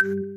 you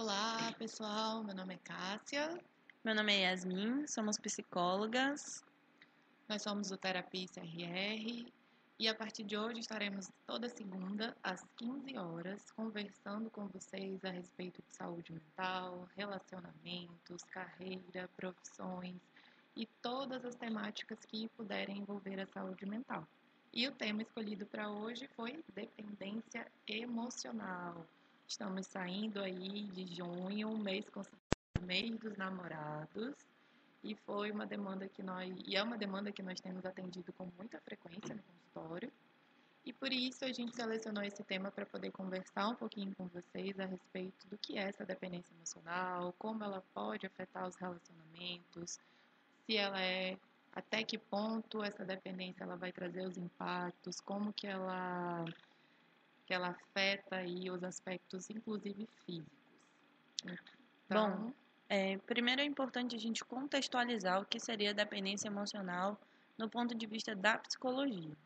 Olá, pessoal. Meu nome é Cássia. Meu nome é Yasmin, somos psicólogas. Nós somos do Terapia CRR e a partir de hoje estaremos toda segunda às 15 horas conversando com vocês a respeito de saúde mental, relacionamentos, carreira, profissões e todas as temáticas que puderem envolver a saúde mental. E o tema escolhido para hoje foi dependência emocional. Estamos saindo aí de junho, mês considerado mês dos namorados, e foi uma demanda que nós, e é uma demanda que nós temos atendido com muita frequência no consultório. E por isso a gente selecionou esse tema para poder conversar um pouquinho com vocês a respeito do que é essa dependência emocional, como ela pode afetar os relacionamentos, se ela é até que ponto essa dependência ela vai trazer os impactos, como que ela que ela afeta aí os aspectos, inclusive físicos. Então, Bom, é, primeiro é importante a gente contextualizar o que seria dependência emocional no ponto de vista da psicologia.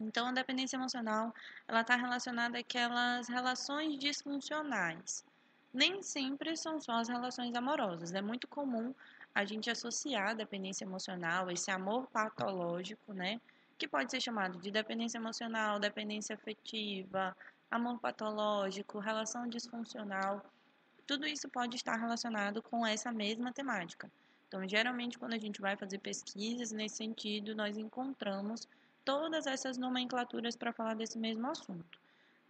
Então, a dependência emocional ela está relacionada àquelas relações disfuncionais. Nem sempre são só as relações amorosas. É muito comum a gente associar a dependência emocional, esse amor patológico, né, que pode ser chamado de dependência emocional, dependência afetiva, amor patológico, relação disfuncional. Tudo isso pode estar relacionado com essa mesma temática. Então, geralmente, quando a gente vai fazer pesquisas nesse sentido, nós encontramos todas essas nomenclaturas para falar desse mesmo assunto.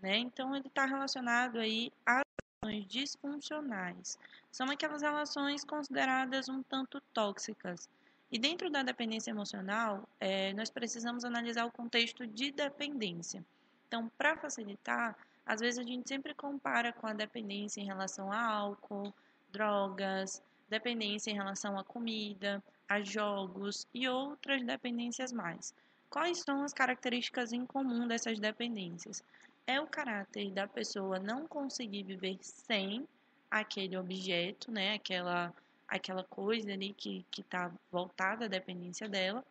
Né? Então, ele está relacionado aí às relações disfuncionais. São aquelas relações consideradas um tanto tóxicas, e dentro da dependência emocional, é, nós precisamos analisar o contexto de dependência. Então, para facilitar, às vezes a gente sempre compara com a dependência em relação a álcool, drogas, dependência em relação à comida, a jogos e outras dependências mais. Quais são as características em comum dessas dependências? É o caráter da pessoa não conseguir viver sem aquele objeto, né, aquela aquela coisa ali que está voltada à dependência dela.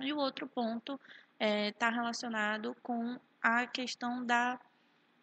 E o outro ponto está é, tá relacionado com a questão da,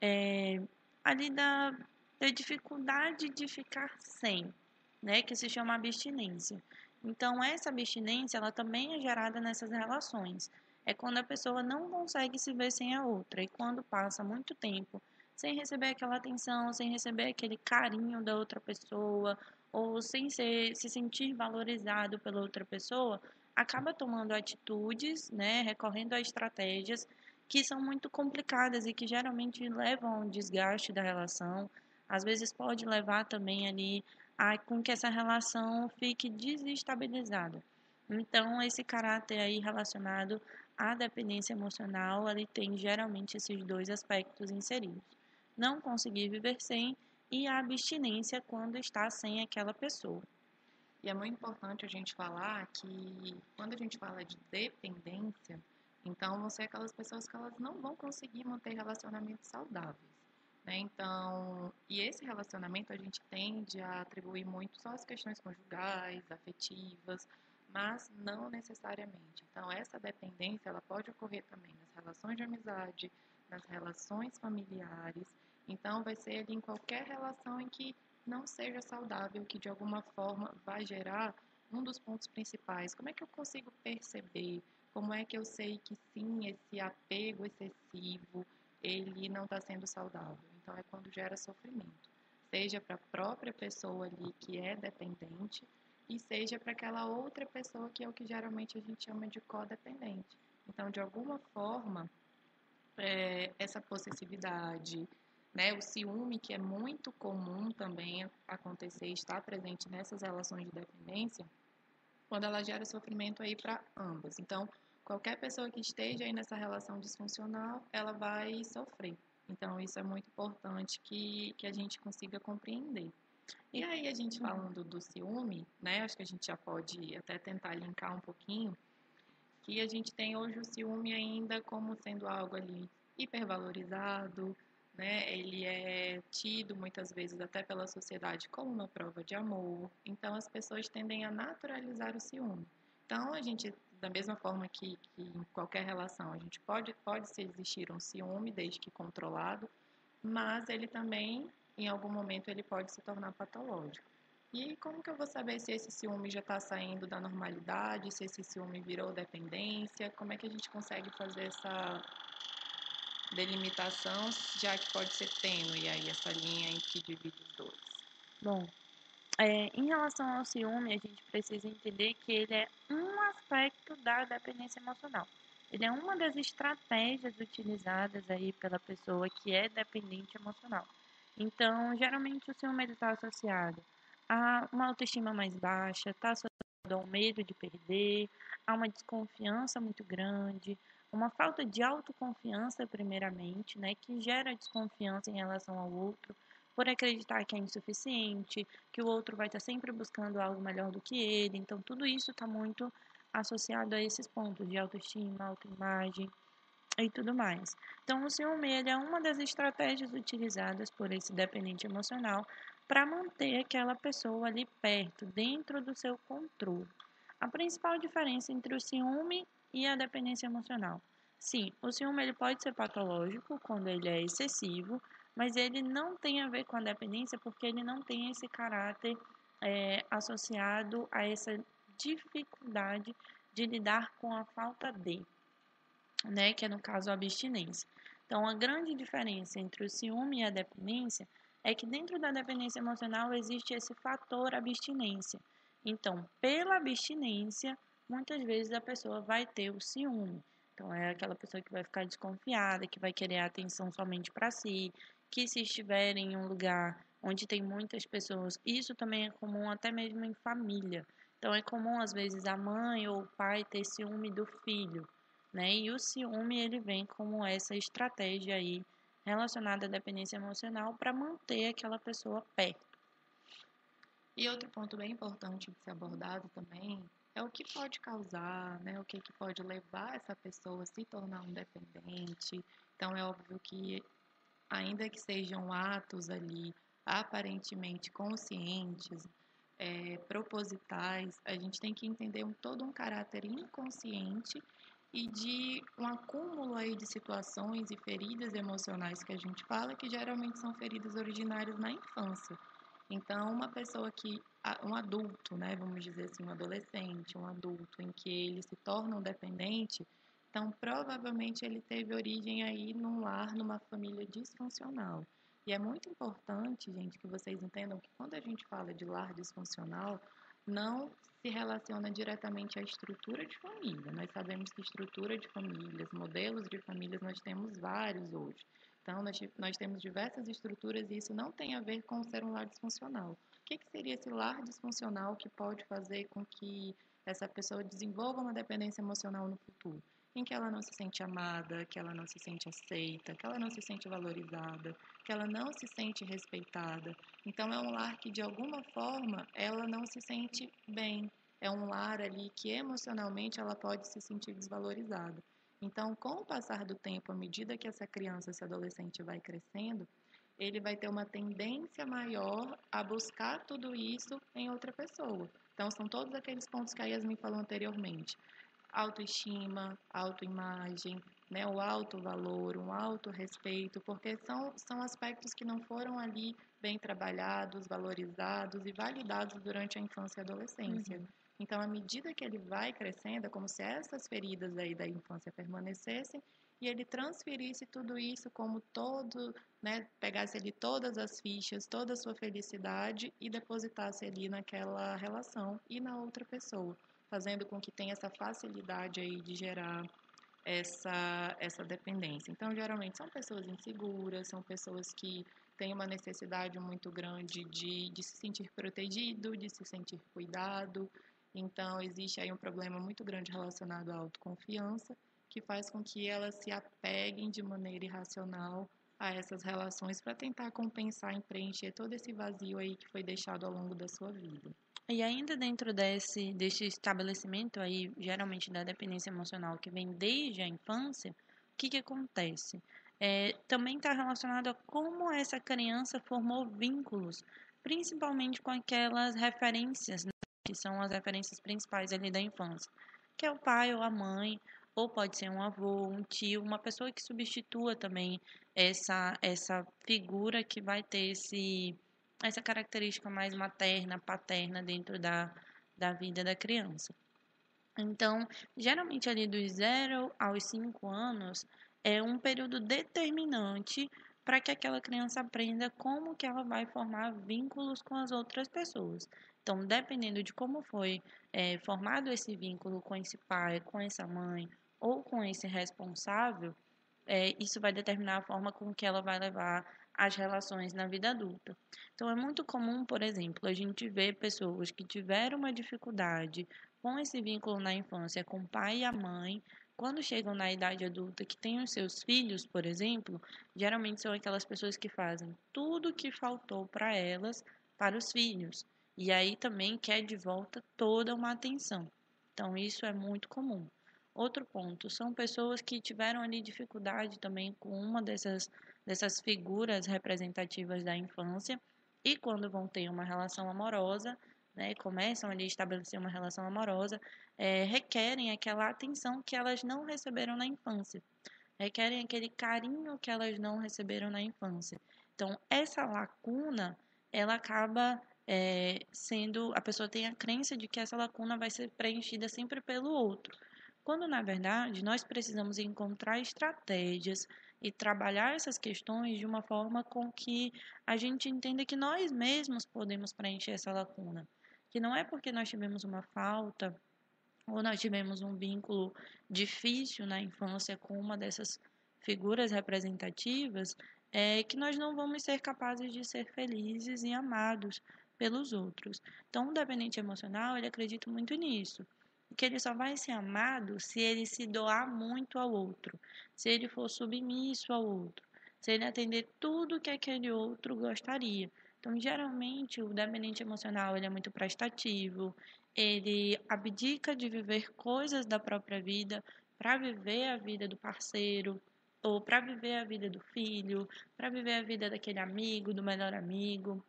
é, ali da, da dificuldade de ficar sem, né, que se chama abstinência. Então, essa abstinência, ela também é gerada nessas relações. É quando a pessoa não consegue se ver sem a outra. E quando passa muito tempo sem receber aquela atenção, sem receber aquele carinho da outra pessoa, ou sem ser, se sentir valorizado pela outra pessoa, acaba tomando atitudes, né, recorrendo a estratégias que são muito complicadas e que geralmente levam a um desgaste da relação. Às vezes pode levar também ali a com que essa relação fique desestabilizada. Então, esse caráter aí relacionado à dependência emocional, ele tem geralmente esses dois aspectos inseridos. Não conseguir viver sem e a abstinência quando está sem aquela pessoa. E é muito importante a gente falar que quando a gente fala de dependência, então vão ser aquelas pessoas que elas não vão conseguir manter relacionamentos saudáveis. Né? Então, e esse relacionamento a gente tende a atribuir muito só as questões conjugais, afetivas, mas não necessariamente. Então, essa dependência ela pode ocorrer também nas relações de amizade, nas relações familiares então, vai ser ali em qualquer relação em que não seja saudável, que de alguma forma vai gerar um dos pontos principais. Como é que eu consigo perceber? Como é que eu sei que sim, esse apego excessivo, ele não está sendo saudável? Então, é quando gera sofrimento. Seja para a própria pessoa ali que é dependente, e seja para aquela outra pessoa que é o que geralmente a gente chama de codependente, Então, de alguma forma, é, essa possessividade, né, o ciúme, que é muito comum também acontecer, estar presente nessas relações de dependência, quando ela gera sofrimento aí para ambas. Então, qualquer pessoa que esteja aí nessa relação disfuncional, ela vai sofrer. Então, isso é muito importante que, que a gente consiga compreender. E aí, a gente falando do ciúme, né? Acho que a gente já pode até tentar linkar um pouquinho, que a gente tem hoje o ciúme ainda como sendo algo ali hipervalorizado, né? Ele é tido muitas vezes até pela sociedade como uma prova de amor. Então, as pessoas tendem a naturalizar o ciúme. Então, a gente da mesma forma que, que, em qualquer relação, a gente pode, pode existir um ciúme, desde que controlado, mas ele também, em algum momento, ele pode se tornar patológico. E como que eu vou saber se esse ciúme já está saindo da normalidade, se esse ciúme virou dependência? Como é que a gente consegue fazer essa delimitação, já que pode ser tênue aí essa linha em que divide os dois? Bom, é, em relação ao ciúme, a gente precisa entender que ele é um aspecto da dependência emocional. Ele é uma das estratégias utilizadas aí pela pessoa que é dependente emocional. Então, geralmente o ciúme está associado a uma autoestima mais baixa, está associado ao medo de perder, a uma desconfiança muito grande, uma falta de autoconfiança, primeiramente, né, que gera desconfiança em relação ao outro, por acreditar que é insuficiente, que o outro vai estar sempre buscando algo melhor do que ele. Então, tudo isso está muito associado a esses pontos de autoestima, autoimagem e tudo mais. Então, o ciúme ele é uma das estratégias utilizadas por esse dependente emocional para manter aquela pessoa ali perto, dentro do seu controle. A principal diferença entre o ciúme e a dependência emocional. Sim, o ciúme ele pode ser patológico quando ele é excessivo, mas ele não tem a ver com a dependência porque ele não tem esse caráter é, associado a essa dificuldade de lidar com a falta de, né, que é no caso a abstinência. Então, a grande diferença entre o ciúme e a dependência é que dentro da dependência emocional existe esse fator abstinência. Então, pela abstinência, muitas vezes a pessoa vai ter o ciúme. Então, é aquela pessoa que vai ficar desconfiada, que vai querer atenção somente para si, que se estiver em um lugar onde tem muitas pessoas, isso também é comum até mesmo em família. Então é comum às vezes a mãe ou o pai ter ciúme do filho, né? E o ciúme ele vem como essa estratégia aí relacionada à dependência emocional para manter aquela pessoa perto. E outro ponto bem importante de ser abordado também é o que pode causar, né? O que, que pode levar essa pessoa a se tornar um dependente. Então é óbvio que ainda que sejam atos ali aparentemente conscientes, é, propositais, a gente tem que entender um, todo um caráter inconsciente e de um acúmulo aí de situações e feridas emocionais que a gente fala, que geralmente são feridas originárias na infância. Então, uma pessoa que, um adulto, né, vamos dizer assim, um adolescente, um adulto em que ele se torna um dependente, então, provavelmente ele teve origem aí num lar, numa família disfuncional. E é muito importante, gente, que vocês entendam que quando a gente fala de lar disfuncional, não se relaciona diretamente à estrutura de família. Nós sabemos que estrutura de famílias, modelos de famílias, nós temos vários hoje. Então, nós, nós temos diversas estruturas e isso não tem a ver com ser um lar disfuncional. O que, que seria esse lar disfuncional que pode fazer com que essa pessoa desenvolva uma dependência emocional no futuro? em que ela não se sente amada, que ela não se sente aceita, que ela não se sente valorizada, que ela não se sente respeitada. Então é um lar que de alguma forma ela não se sente bem. É um lar ali que emocionalmente ela pode se sentir desvalorizada. Então, com o passar do tempo, à medida que essa criança, esse adolescente vai crescendo, ele vai ter uma tendência maior a buscar tudo isso em outra pessoa. Então, são todos aqueles pontos que a Yasmin falou anteriormente autoestima, autoimagem, né, o alto valor, um alto respeito, porque são, são aspectos que não foram ali bem trabalhados, valorizados e validados durante a infância e adolescência. Uhum. Então, à medida que ele vai crescendo, é como se essas feridas aí da infância permanecessem e ele transferisse tudo isso como todo, né, pegasse ali todas as fichas, toda a sua felicidade e depositasse ali naquela relação e na outra pessoa fazendo com que tenha essa facilidade aí de gerar essa, essa dependência. Então, geralmente são pessoas inseguras, são pessoas que têm uma necessidade muito grande de, de se sentir protegido, de se sentir cuidado. Então, existe aí um problema muito grande relacionado à autoconfiança, que faz com que elas se apeguem de maneira irracional a essas relações para tentar compensar e preencher todo esse vazio aí que foi deixado ao longo da sua vida. E ainda dentro desse, desse estabelecimento aí, geralmente da dependência emocional que vem desde a infância, o que, que acontece? É, também está relacionado a como essa criança formou vínculos, principalmente com aquelas referências, né, que são as referências principais ali da infância, que é o pai ou a mãe, ou pode ser um avô, um tio, uma pessoa que substitua também essa, essa figura que vai ter esse essa característica mais materna, paterna dentro da, da vida da criança. Então, geralmente ali dos 0 aos 5 anos é um período determinante para que aquela criança aprenda como que ela vai formar vínculos com as outras pessoas. Então, dependendo de como foi é, formado esse vínculo com esse pai, com essa mãe ou com esse responsável, é, isso vai determinar a forma com que ela vai levar as relações na vida adulta. Então, é muito comum, por exemplo, a gente ver pessoas que tiveram uma dificuldade com esse vínculo na infância com o pai e a mãe, quando chegam na idade adulta, que têm os seus filhos, por exemplo, geralmente são aquelas pessoas que fazem tudo o que faltou para elas para os filhos. E aí também quer de volta toda uma atenção. Então, isso é muito comum. Outro ponto, são pessoas que tiveram ali dificuldade também com uma dessas, dessas figuras representativas da infância e quando vão ter uma relação amorosa, né, começam ali a estabelecer uma relação amorosa, é, requerem aquela atenção que elas não receberam na infância, requerem aquele carinho que elas não receberam na infância. Então, essa lacuna, ela acaba é, sendo, a pessoa tem a crença de que essa lacuna vai ser preenchida sempre pelo outro. Quando, na verdade, nós precisamos encontrar estratégias e trabalhar essas questões de uma forma com que a gente entenda que nós mesmos podemos preencher essa lacuna. Que não é porque nós tivemos uma falta ou nós tivemos um vínculo difícil na infância com uma dessas figuras representativas, é que nós não vamos ser capazes de ser felizes e amados pelos outros. Então, o dependente emocional, ele acredita muito nisso. Que ele só vai ser amado se ele se doar muito ao outro, se ele for submisso ao outro, se ele atender tudo que aquele outro gostaria. Então, geralmente, o dependente emocional ele é muito prestativo, ele abdica de viver coisas da própria vida para viver a vida do parceiro, ou para viver a vida do filho, para viver a vida daquele amigo, do melhor amigo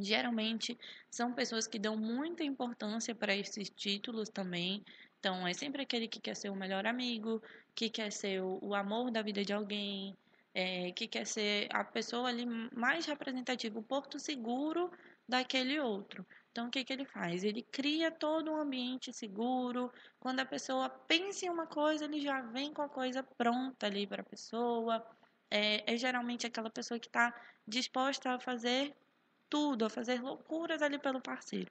geralmente são pessoas que dão muita importância para esses títulos também. Então, é sempre aquele que quer ser o melhor amigo, que quer ser o, amor da vida de alguém, é, que quer ser a pessoa ali mais representativa, o porto seguro daquele outro. Então, o que, que ele faz? Ele cria todo um ambiente seguro. Quando a pessoa pensa em uma coisa, ele já vem com a coisa pronta ali para a pessoa. É, é geralmente aquela pessoa que está disposta a fazer tudo, a fazer loucuras ali pelo parceiro,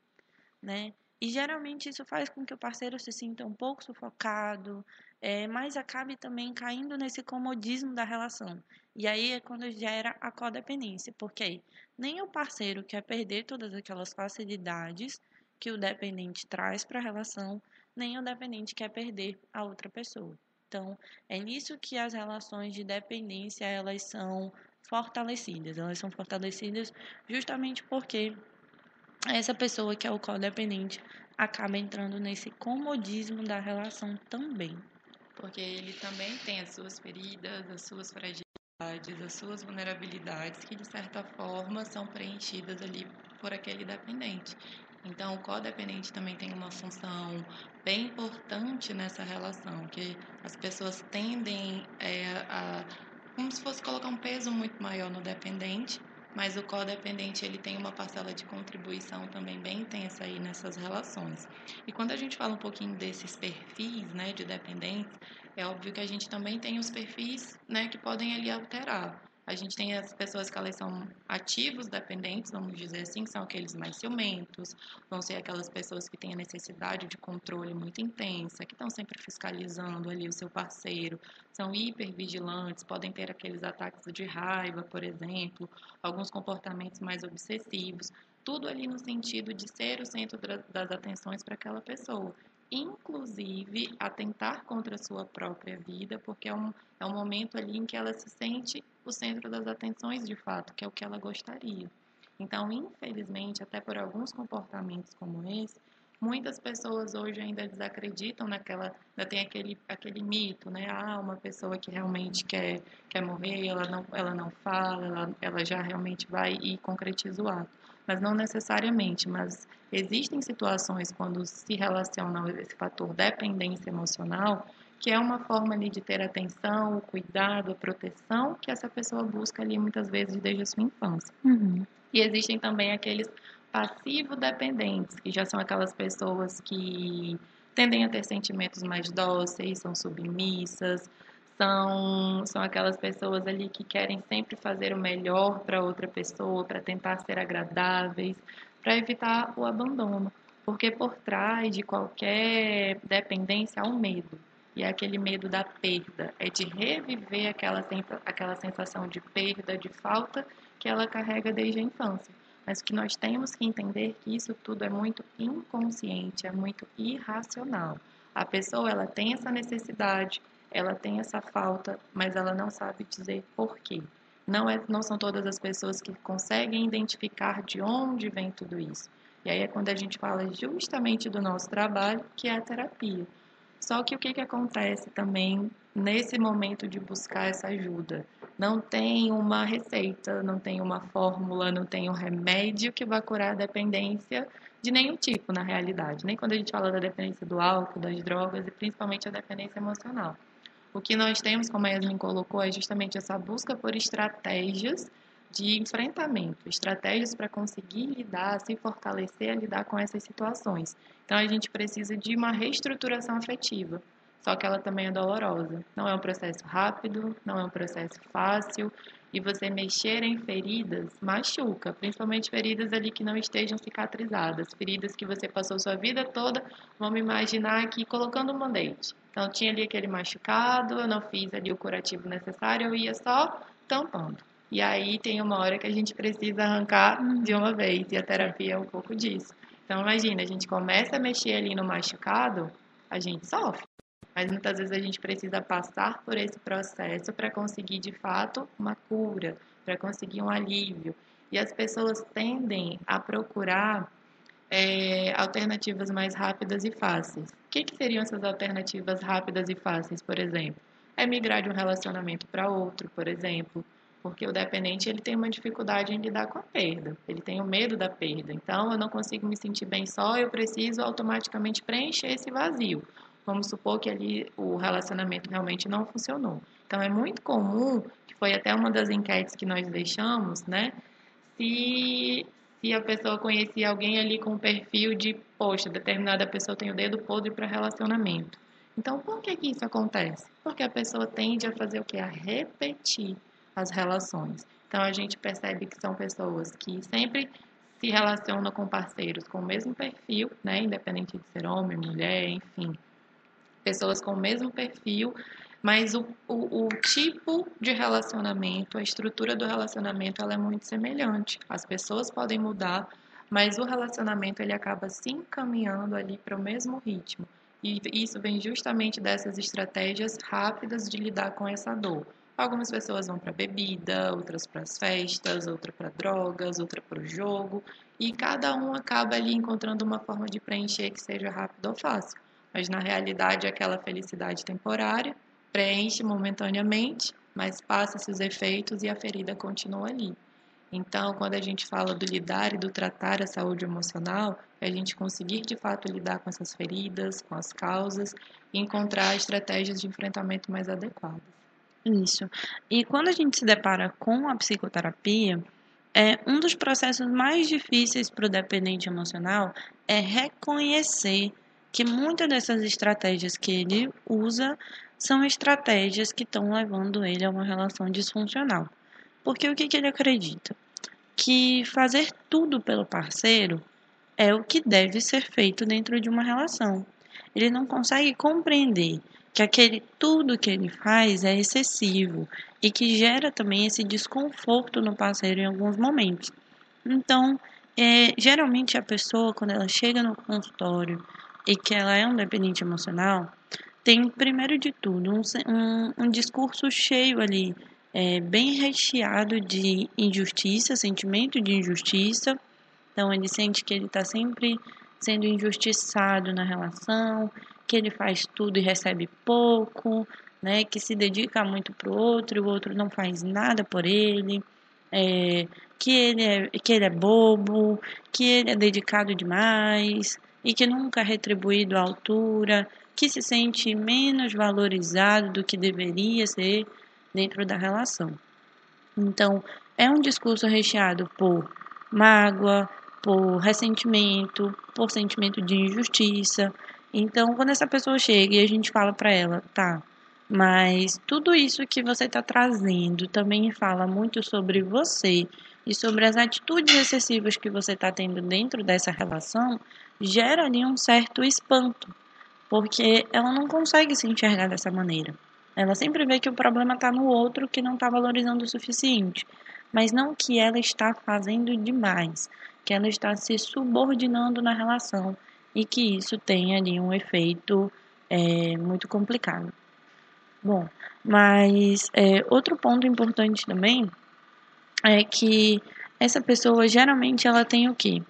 né? E geralmente isso faz com que o parceiro se sinta um pouco sufocado, é, mas acabe também caindo nesse comodismo da relação. E aí é quando gera a codependência, porque nem o parceiro quer perder todas aquelas facilidades que o dependente traz para a relação, nem o dependente quer perder a outra pessoa. Então, é nisso que as relações de dependência elas são fortalecidas. Elas são fortalecidas justamente porque essa pessoa que é o codependente acaba entrando nesse comodismo da relação também. Porque ele também tem as suas feridas, as suas fragilidades, as suas vulnerabilidades que de certa forma são preenchidas ali por aquele dependente. Então, o codependente também tem uma função bem importante nessa relação, que as pessoas tendem é, a como se fosse colocar um peso muito maior no dependente, mas o codependente ele tem uma parcela de contribuição também bem intensa aí nessas relações. E quando a gente fala um pouquinho desses perfis, né, de dependentes, é óbvio que a gente também tem os perfis, né, que podem ali alterar. A gente tem as pessoas que elas são ativos dependentes, vamos dizer assim, que são aqueles mais ciumentos, vão ser aquelas pessoas que têm a necessidade de controle muito intensa, que estão sempre fiscalizando ali o seu parceiro, são hipervigilantes, podem ter aqueles ataques de raiva, por exemplo, alguns comportamentos mais obsessivos, tudo ali no sentido de ser o centro das atenções para aquela pessoa inclusive atentar contra a sua própria vida, porque é um, é um momento ali em que ela se sente o centro das atenções de fato, que é o que ela gostaria. Então, infelizmente, até por alguns comportamentos como esse, muitas pessoas hoje ainda desacreditam naquela, ainda tem aquele, aquele mito, né? Ah, uma pessoa que realmente quer, quer morrer, ela não, ela não fala, ela, ela já realmente vai e concretiza o ato mas não necessariamente. Mas existem situações quando se relaciona esse fator dependência emocional, que é uma forma ali de ter atenção, o cuidado, a proteção que essa pessoa busca ali muitas vezes desde a sua infância. Uhum. E existem também aqueles passivo-dependentes, que já são aquelas pessoas que tendem a ter sentimentos mais dóceis, são submissas, são, são aquelas pessoas ali que querem sempre fazer o melhor para outra pessoa, para tentar ser agradáveis, para evitar o abandono. Porque por trás de qualquer dependência há um medo. E é aquele medo da perda, é de reviver aquela, aquela sensação de perda, de falta que ela carrega desde a infância. Mas que nós temos que entender que isso tudo é muito inconsciente, é muito irracional. A pessoa ela tem essa necessidade, ela tem essa falta, mas ela não sabe dizer por quê. Não, é, não são todas as pessoas que conseguem identificar de onde vem tudo isso. E aí é quando a gente fala justamente do nosso trabalho, que é a terapia. Só que o que, que acontece também nesse momento de buscar essa ajuda? Não tem uma receita, não tem uma fórmula, não tem um remédio que vai curar a dependência de nenhum tipo, na realidade. Nem quando a gente fala da dependência do álcool, das drogas e principalmente a dependência emocional. O que nós temos, como a Yasmin colocou, é justamente essa busca por estratégias de enfrentamento, estratégias para conseguir lidar, se fortalecer a lidar com essas situações. Então a gente precisa de uma reestruturação afetiva, só que ela também é dolorosa. Não é um processo rápido, não é um processo fácil, e você mexer em feridas machuca, principalmente feridas ali que não estejam cicatrizadas, feridas que você passou sua vida toda, vamos imaginar aqui colocando um band-aid. Então tinha ali aquele machucado, eu não fiz ali o curativo necessário, eu ia só tampando. E aí tem uma hora que a gente precisa arrancar de uma vez, e a terapia é um pouco disso. Então imagina, a gente começa a mexer ali no machucado, a gente sofre. Mas muitas vezes a gente precisa passar por esse processo para conseguir de fato uma cura, para conseguir um alívio. E as pessoas tendem a procurar é, alternativas mais rápidas e fáceis. O que, que seriam essas alternativas rápidas e fáceis, por exemplo? É migrar de um relacionamento para outro, por exemplo, porque o dependente ele tem uma dificuldade em lidar com a perda, ele tem o medo da perda. Então, eu não consigo me sentir bem só, eu preciso automaticamente preencher esse vazio. Vamos supor que ali o relacionamento realmente não funcionou. Então, é muito comum, que foi até uma das enquetes que nós deixamos, né? Se se a pessoa conhecia alguém ali com um perfil de, poxa, determinada pessoa tem o dedo podre para relacionamento. Então, por que, que isso acontece? Porque a pessoa tende a fazer o que? A repetir as relações. Então, a gente percebe que são pessoas que sempre se relacionam com parceiros com o mesmo perfil, né? Independente de ser homem, mulher, enfim. Pessoas com o mesmo perfil, mas o, o, o, tipo de relacionamento, a estrutura do relacionamento, ela é muito semelhante. As pessoas podem mudar, mas o relacionamento ele acaba se encaminhando ali para o mesmo ritmo. E isso vem justamente dessas estratégias rápidas de lidar com essa dor. Algumas pessoas vão para bebida, outras para as festas, outra para drogas, outra para o jogo, e cada um acaba ali encontrando uma forma de preencher que seja rápido ou fácil. Mas na realidade, aquela felicidade temporária preenche momentaneamente, mas passa-se os efeitos e a ferida continua ali. Então, quando a gente fala do lidar e do tratar a saúde emocional, é a gente conseguir de fato lidar com essas feridas, com as causas e encontrar estratégias de enfrentamento mais adequadas. Isso. E quando a gente se depara com a psicoterapia, é um dos processos mais difíceis para o dependente emocional é reconhecer que muitas dessas estratégias que ele usa são estratégias que estão levando ele a uma relação disfuncional. Porque o que, que ele acredita? Que fazer tudo pelo parceiro é o que deve ser feito dentro de uma relação. Ele não consegue compreender que aquele tudo que ele faz é excessivo e que gera também esse desconforto no parceiro em alguns momentos. Então, é, geralmente a pessoa, quando ela chega no consultório e que ela é um dependente emocional, tem, primeiro de tudo, um, um, um discurso cheio ali, é, bem recheado de injustiça, sentimento de injustiça. Então, ele sente que ele está sempre sendo injustiçado na relação, que ele faz tudo e recebe pouco, né? Que se dedica muito para o outro e o outro não faz nada por ele. É, que ele é, que ele é bobo, que ele é dedicado demais e que nunca é retribuído à altura, que se sente menos valorizado do que deveria ser dentro da relação. Então, é um discurso recheado por mágoa, por ressentimento, por sentimento de injustiça. Então, quando essa pessoa chega e a gente fala para ela, tá, mas tudo isso que você está trazendo também fala muito sobre você e sobre as atitudes excessivas que você está tendo dentro dessa relação, gera ali um certo espanto porque ela não consegue se enxergar dessa maneira. Ela sempre vê que o problema está no outro que não está valorizando o suficiente, mas não que ela está fazendo demais, que ela está se subordinando na relação e que isso tem ali um efeito é, muito complicado. Bom, mas é, outro ponto importante também é que essa pessoa geralmente ela tem o quê?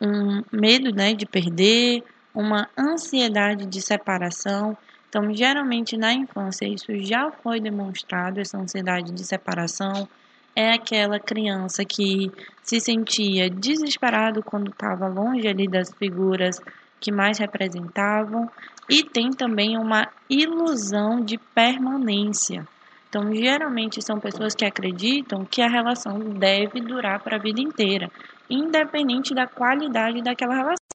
Um medo né, de perder, uma ansiedade de separação. Então, geralmente na infância, isso já foi demonstrado, essa ansiedade de separação. É aquela criança que se sentia desesperado quando estava longe ali das figuras que mais representavam e tem também uma ilusão de permanência. Então, geralmente são pessoas que acreditam que a relação deve durar para a vida inteira, independente da qualidade daquela relação.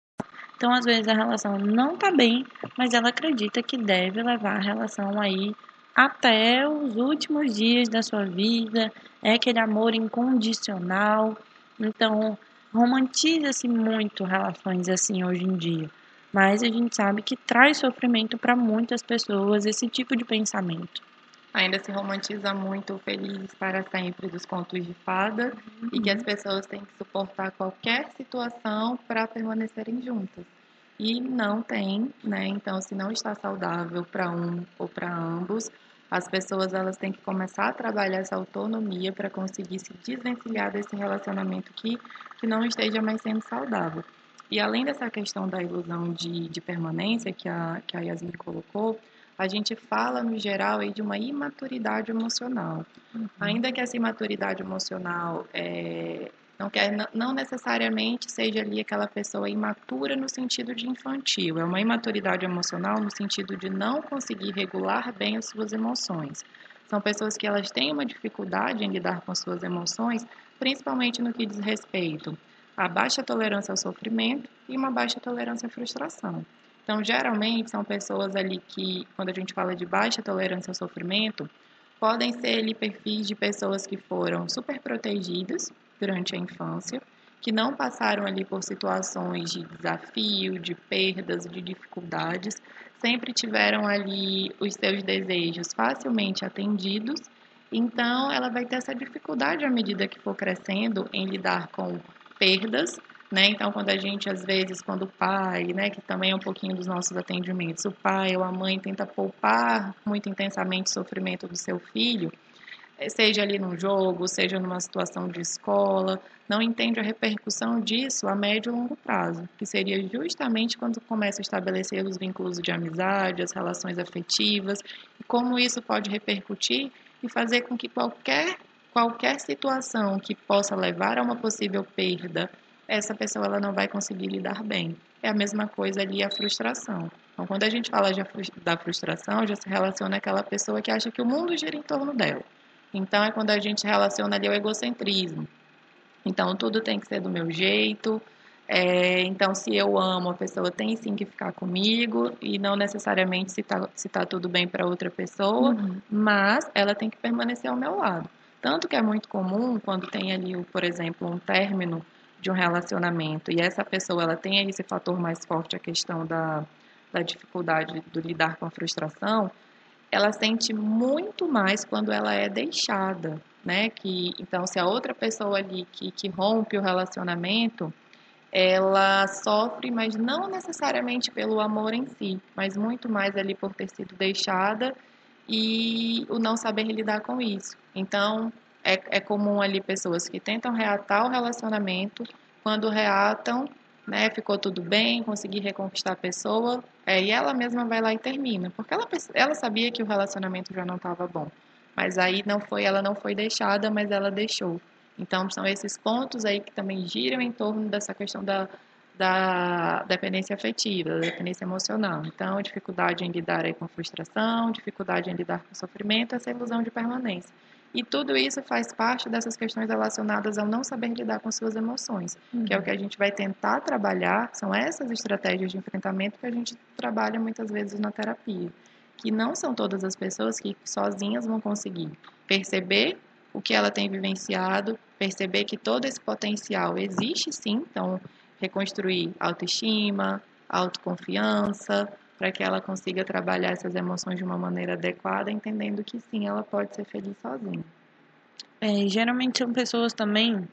Então, às vezes a relação não tá bem, mas ela acredita que deve levar a relação aí até os últimos dias da sua vida, é aquele amor incondicional. Então, romantiza-se muito relações assim hoje em dia. Mas a gente sabe que traz sofrimento para muitas pessoas esse tipo de pensamento. Ainda se romantiza muito felizes para sempre dos contos de fada uhum. e que as pessoas têm que suportar qualquer situação para permanecerem juntas. E não tem, né? Então, se não está saudável para um ou para ambos, as pessoas elas têm que começar a trabalhar essa autonomia para conseguir se desvencilhar desse relacionamento que, que não esteja mais sendo saudável. E além dessa questão da ilusão de, de permanência que a, que a Yasmin colocou, a gente fala, no geral, aí de uma imaturidade emocional. Uhum. Ainda que essa imaturidade emocional é, não, quer, não necessariamente seja ali aquela pessoa imatura no sentido de infantil, é uma imaturidade emocional no sentido de não conseguir regular bem as suas emoções. São pessoas que elas têm uma dificuldade em lidar com suas emoções, principalmente no que diz respeito à baixa tolerância ao sofrimento e uma baixa tolerância à frustração. Então, geralmente, são pessoas ali que, quando a gente fala de baixa tolerância ao sofrimento, podem ser ali perfis de pessoas que foram super protegidas durante a infância, que não passaram ali por situações de desafio, de perdas, de dificuldades, sempre tiveram ali os seus desejos facilmente atendidos. Então, ela vai ter essa dificuldade à medida que for crescendo em lidar com perdas né? Então, quando a gente, às vezes, quando o pai, né, que também é um pouquinho dos nossos atendimentos, o pai ou a mãe tenta poupar muito intensamente o sofrimento do seu filho, eh, seja ali num jogo, seja numa situação de escola, não entende a repercussão disso a médio e longo prazo, que seria justamente quando começa a estabelecer os vínculos de amizade, as relações afetivas, e como isso pode repercutir e fazer com que qualquer, qualquer situação que possa levar a uma possível perda essa pessoa ela não vai conseguir lidar bem. É a mesma coisa ali a frustração. Então, quando a gente fala da frustração, já se relaciona aquela pessoa que acha que o mundo gira em torno dela. Então, é quando a gente relaciona ali o egocentrismo. Então, tudo tem que ser do meu jeito. É, então, se eu amo, a pessoa tem sim que ficar comigo e não necessariamente se tá, se tá tudo bem para outra pessoa, uhum. mas ela tem que permanecer ao meu lado. Tanto que é muito comum quando tem ali, por exemplo, um término de um relacionamento e essa pessoa ela tem esse fator mais forte, a questão da, da dificuldade de lidar com a frustração, ela sente muito mais quando ela é deixada, né? Que, então, se a outra pessoa ali que, que rompe o relacionamento, ela sofre, mas não necessariamente pelo amor em si, mas muito mais ali por ter sido deixada e o não saber lidar com isso. Então, é, é comum ali pessoas que tentam reatar o relacionamento, quando reatam, né, ficou tudo bem, consegui reconquistar a pessoa, é, e ela mesma vai lá e termina, porque ela, ela sabia que o relacionamento já não estava bom, mas aí não foi, ela não foi deixada, mas ela deixou. Então são esses pontos aí que também giram em torno dessa questão da, da dependência afetiva, da dependência emocional. Então, dificuldade em lidar aí com frustração, dificuldade em lidar com sofrimento, essa ilusão de permanência. E tudo isso faz parte dessas questões relacionadas ao não saber lidar com suas emoções, uhum. que é o que a gente vai tentar trabalhar, são essas estratégias de enfrentamento que a gente trabalha muitas vezes na terapia, que não são todas as pessoas que sozinhas vão conseguir perceber o que ela tem vivenciado, perceber que todo esse potencial existe sim, então reconstruir autoestima, autoconfiança, para que ela consiga trabalhar essas emoções de uma maneira adequada, entendendo que sim, ela pode ser feliz sozinha. É, geralmente são pessoas também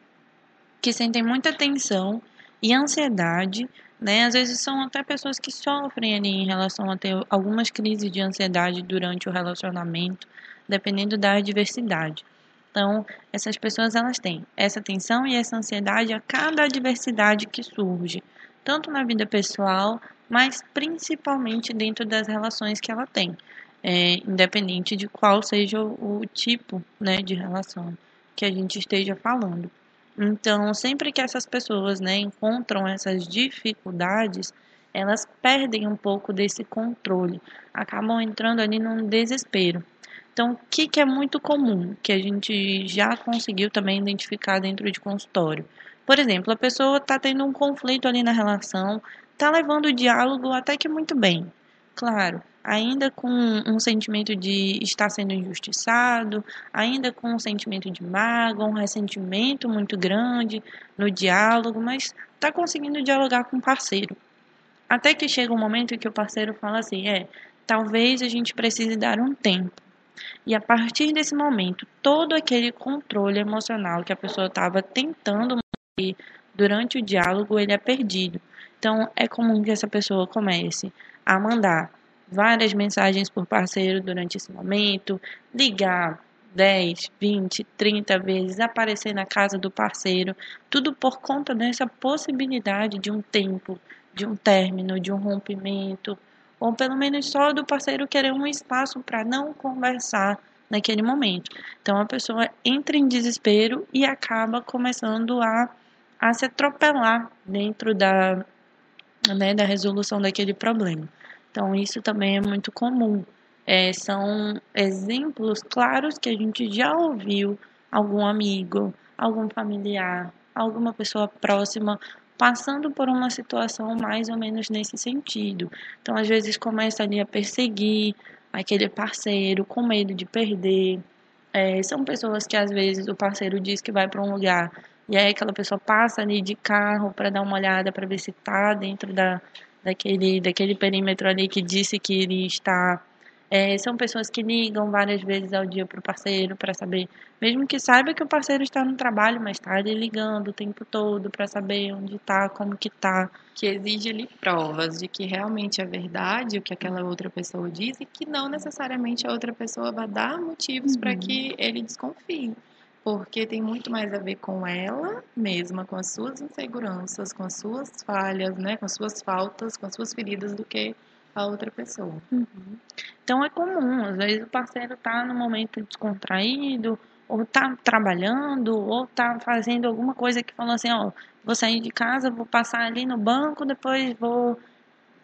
que sentem muita tensão e ansiedade, né? Às vezes são até pessoas que sofrem ali em relação a ter algumas crises de ansiedade durante o relacionamento, dependendo da adversidade. Então, essas pessoas elas têm essa tensão e essa ansiedade a cada adversidade que surge, tanto na vida pessoal mas principalmente dentro das relações que ela tem, é, independente de qual seja o, o tipo né, de relação que a gente esteja falando. Então, sempre que essas pessoas né, encontram essas dificuldades, elas perdem um pouco desse controle, acabam entrando ali num desespero. Então, o que, que é muito comum, que a gente já conseguiu também identificar dentro de consultório? Por exemplo, a pessoa está tendo um conflito ali na relação, está levando o diálogo até que muito bem. Claro, ainda com um sentimento de estar sendo injustiçado, ainda com um sentimento de mágoa, um ressentimento muito grande no diálogo, mas está conseguindo dialogar com o parceiro. Até que chega um momento que o parceiro fala assim: é, talvez a gente precise dar um tempo. E a partir desse momento, todo aquele controle emocional que a pessoa estava tentando manter durante o diálogo, ele é perdido. Então, é comum que essa pessoa comece a mandar várias mensagens por parceiro durante esse momento, ligar 10, 20, 30 vezes, aparecer na casa do parceiro, tudo por conta dessa possibilidade de um tempo, de um término, de um rompimento, ou pelo menos só do parceiro querer um espaço para não conversar naquele momento. Então a pessoa entra em desespero e acaba começando a, a se atropelar dentro da, né, da resolução daquele problema. Então, isso também é muito comum. É, são exemplos claros que a gente já ouviu algum amigo, algum familiar, alguma pessoa próxima passando por uma situação mais ou menos nesse sentido. Então, às vezes, começa ali a perseguir aquele parceiro com medo de perder. É, são pessoas que, às vezes, o parceiro diz que vai para um lugar e aí aquela pessoa passa ali de carro para dar uma olhada para ver se está dentro da, daquele, daquele perímetro ali que disse que ele está. É, são pessoas que ligam várias vezes ao dia para o parceiro para saber, mesmo que saiba que o parceiro está no trabalho, mas está ali ligando o tempo todo para saber onde está, como que está. Que exige ali provas de que realmente é verdade o que aquela outra pessoa diz e que não necessariamente a outra pessoa vai dar motivos uhum. para que ele desconfie porque tem muito mais a ver com ela mesma, com as suas inseguranças, com as suas falhas, né, com as suas faltas, com as suas feridas, do que a outra pessoa. Uhum. Então é comum, às vezes o parceiro tá no momento descontraído, ou tá trabalhando, ou tá fazendo alguma coisa que falou assim, ó, vou sair de casa, vou passar ali no banco, depois vou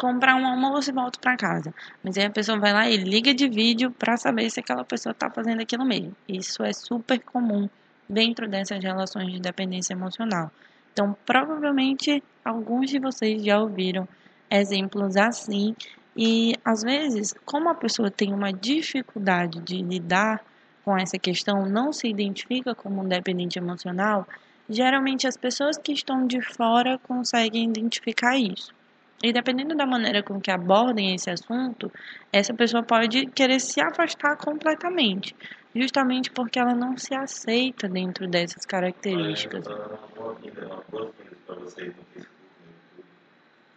comprar um almoço e volto para casa. Mas aí a pessoa vai lá e liga de vídeo para saber se aquela pessoa está fazendo aquilo mesmo. Isso é super comum dentro dessas relações de dependência emocional. Então, provavelmente alguns de vocês já ouviram exemplos assim. E às vezes, como a pessoa tem uma dificuldade de lidar com essa questão não se identifica como um dependente emocional, geralmente as pessoas que estão de fora conseguem identificar isso. E dependendo da maneira com que abordem esse assunto, essa pessoa pode querer se afastar completamente, justamente porque ela não se aceita dentro dessas características.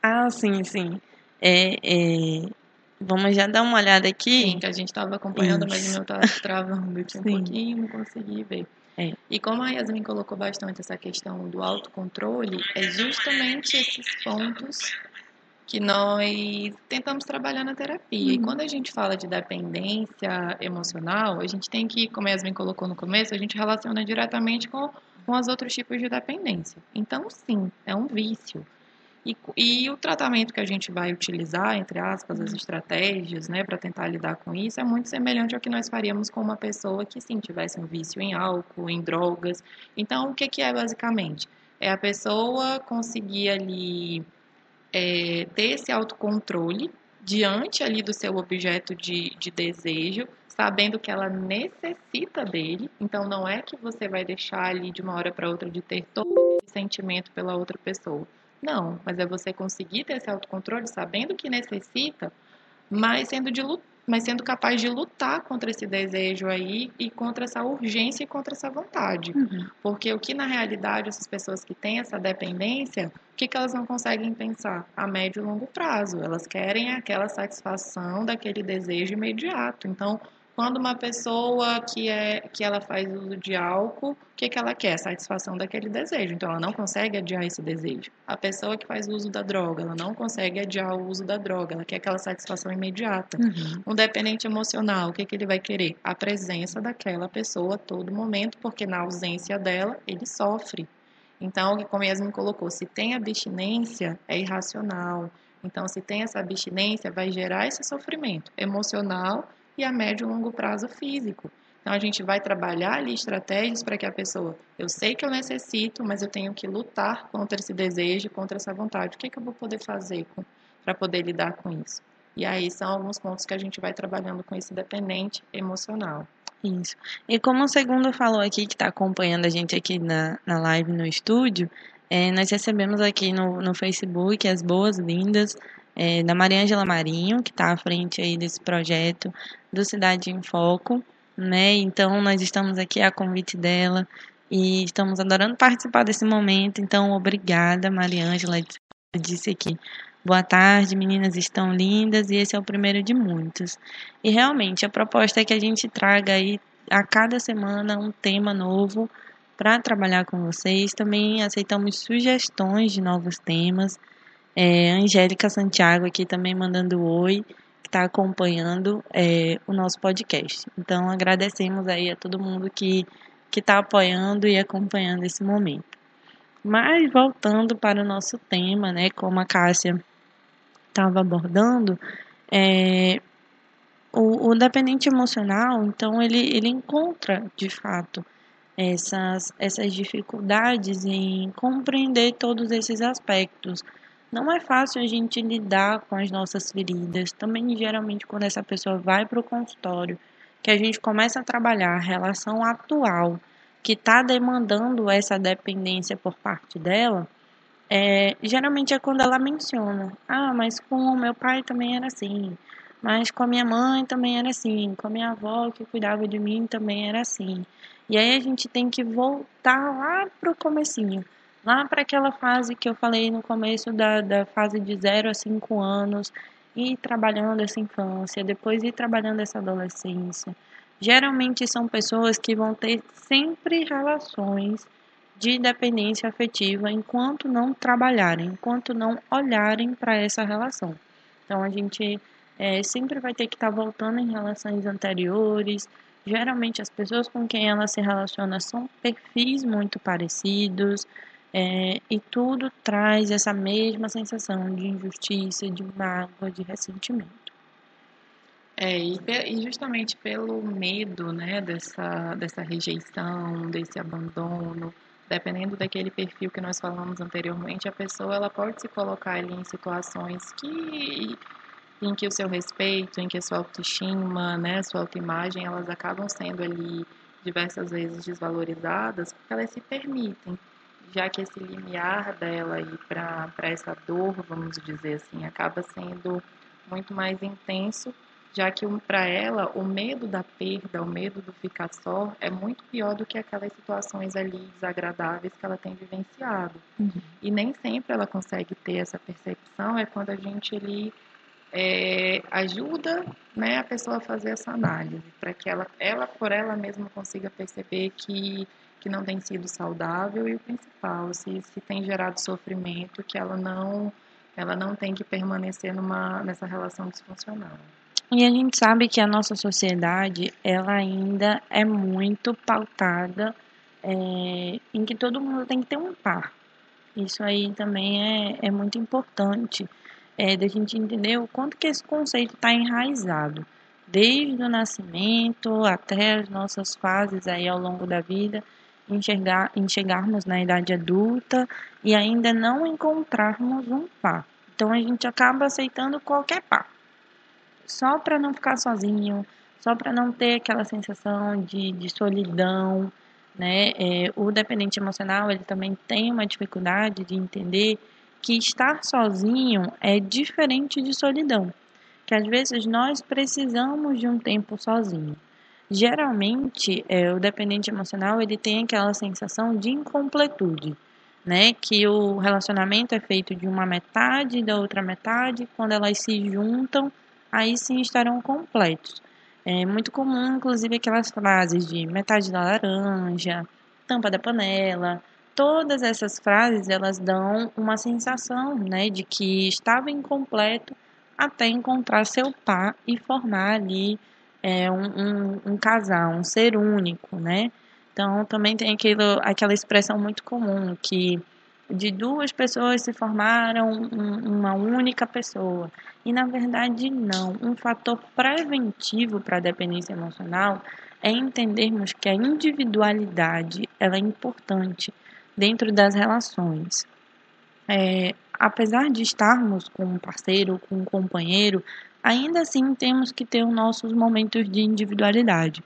Ah, sim, sim. É, é, Vamos já dar uma olhada aqui. Sim, que a gente estava acompanhando, Isso. mas o meu estava travando aqui um pouquinho, não consegui ver. É. E como a Yasmin colocou bastante essa questão do autocontrole, é justamente esses pontos que nós tentamos trabalhar na terapia. Uhum. E quando a gente fala de dependência emocional, a gente tem que, como a Yasmin colocou no começo, a gente relaciona diretamente com, com os outros tipos de dependência. Então, sim, é um vício. E, e, o tratamento que a gente vai utilizar, entre aspas, as estratégias, né, para tentar lidar com isso, é muito semelhante ao que nós faríamos com uma pessoa que, sim, tivesse um vício em álcool, em drogas. Então, o que, que é basicamente? É a pessoa conseguir ali é, ter esse autocontrole diante ali do seu objeto de, de desejo, sabendo que ela necessita dele. Então, não é que você vai deixar ali de uma hora para outra de ter todo esse sentimento pela outra pessoa não, mas é você conseguir ter esse autocontrole sabendo que necessita, mas sendo, mas sendo capaz de lutar contra esse desejo aí e contra essa urgência e contra essa vontade. Uhum. Porque o que na realidade essas pessoas que têm essa dependência, o que, que elas não conseguem pensar? A médio e longo prazo. Elas querem aquela satisfação daquele desejo imediato. Então, quando uma pessoa que é que ela faz uso de álcool, o que, que ela quer? Satisfação daquele desejo. Então ela não consegue adiar esse desejo. A pessoa que faz uso da droga, ela não consegue adiar o uso da droga, ela quer aquela satisfação imediata. Uhum. Um dependente emocional, o que, que ele vai querer? A presença daquela pessoa a todo momento, porque na ausência dela, ele sofre. Então, como Yasmin colocou, se tem abstinência, é irracional. Então, se tem essa abstinência, vai gerar esse sofrimento emocional e a médio e longo prazo físico. Então a gente vai trabalhar ali estratégias para que a pessoa, eu sei que eu necessito, mas eu tenho que lutar contra esse desejo, contra essa vontade. O que, é que eu vou poder fazer para poder lidar com isso? E aí são alguns pontos que a gente vai trabalhando com esse dependente emocional. Isso. E como o segundo falou aqui, que está acompanhando a gente aqui na, na live no estúdio, é, nós recebemos aqui no, no Facebook as boas-vindas é, da Mariângela Marinho, que está à frente aí desse projeto do Cidade em Foco, né? Então nós estamos aqui a convite dela e estamos adorando participar desse momento. Então obrigada, Mariângela, disse aqui. Boa tarde, meninas estão lindas e esse é o primeiro de muitos. E realmente a proposta é que a gente traga aí a cada semana um tema novo para trabalhar com vocês. Também aceitamos sugestões de novos temas. É, Angélica Santiago aqui também mandando oi, que está acompanhando é, o nosso podcast. Então agradecemos aí a todo mundo que que está apoiando e acompanhando esse momento. Mas voltando para o nosso tema, né, como a Cássia estava abordando, é, o, o, dependente emocional, então ele, ele encontra de fato essas, essas dificuldades em compreender todos esses aspectos não é fácil a gente lidar com as nossas feridas. Também, geralmente, quando essa pessoa vai para o consultório, que a gente começa a trabalhar a relação atual que está demandando essa dependência por parte dela, é, geralmente é quando ela menciona: ah, mas com o meu pai também era assim, mas com a minha mãe também era assim, com a minha avó que cuidava de mim também era assim. E aí a gente tem que voltar lá pro comecinho lá para aquela fase que eu falei no começo da, da fase de 0 a 5 anos, e trabalhando essa infância, depois ir trabalhando essa adolescência. Geralmente são pessoas que vão ter sempre relações de dependência afetiva enquanto não trabalharem, enquanto não olharem para essa relação. Então a gente é, sempre vai ter que estar tá voltando em relações anteriores. Geralmente as pessoas com quem ela se relaciona são perfis muito parecidos, é, e tudo traz essa mesma sensação de injustiça, de mágoa, de ressentimento. É, e, e justamente pelo medo né, dessa, dessa rejeição, desse abandono, dependendo daquele perfil que nós falamos anteriormente, a pessoa ela pode se colocar ali em situações que em que o seu respeito, em que a sua autoestima, né, sua autoimagem, elas acabam sendo ali diversas vezes desvalorizadas porque elas se permitem, já que esse limiar dela aí para essa dor, vamos dizer assim, acaba sendo muito mais intenso, já que para ela o medo da perda, o medo do ficar só é muito pior do que aquelas situações ali desagradáveis que ela tem vivenciado. Uhum. E nem sempre ela consegue ter essa percepção, é quando a gente ali é, ajuda né, a pessoa a fazer essa análise, para que ela, ela por ela mesma consiga perceber que, que não tem sido saudável e o principal, se, se tem gerado sofrimento, que ela não, ela não tem que permanecer numa, nessa relação disfuncional. E a gente sabe que a nossa sociedade, ela ainda é muito pautada é, em que todo mundo tem que ter um par. Isso aí também é, é muito importante é, da gente entender o quanto que esse conceito está enraizado, desde o nascimento até as nossas fases aí ao longo da vida, enxergar, enxergarmos na idade adulta e ainda não encontrarmos um par. Então a gente acaba aceitando qualquer par, só para não ficar sozinho, só para não ter aquela sensação de, de solidão, né? É, o dependente emocional ele também tem uma dificuldade de entender que estar sozinho é diferente de solidão, que às vezes nós precisamos de um tempo sozinho. Geralmente, é, o dependente emocional ele tem aquela sensação de incompletude, né? Que o relacionamento é feito de uma metade da outra metade, quando elas se juntam, aí sim estarão completos. É muito comum, inclusive, aquelas frases de metade da laranja, tampa da panela, todas essas frases elas dão uma sensação né, de que estava incompleto até encontrar seu par e formar ali é, um, um, um, casal, um ser único, né? Então também tem aquilo, aquela expressão muito comum que de duas pessoas se formaram um, uma única pessoa. E na verdade não. Um fator preventivo para a dependência emocional é entendermos que a individualidade ela é importante dentro das relações. É, apesar de estarmos com um parceiro, com um companheiro, ainda assim temos que ter os nossos momentos de individualidade.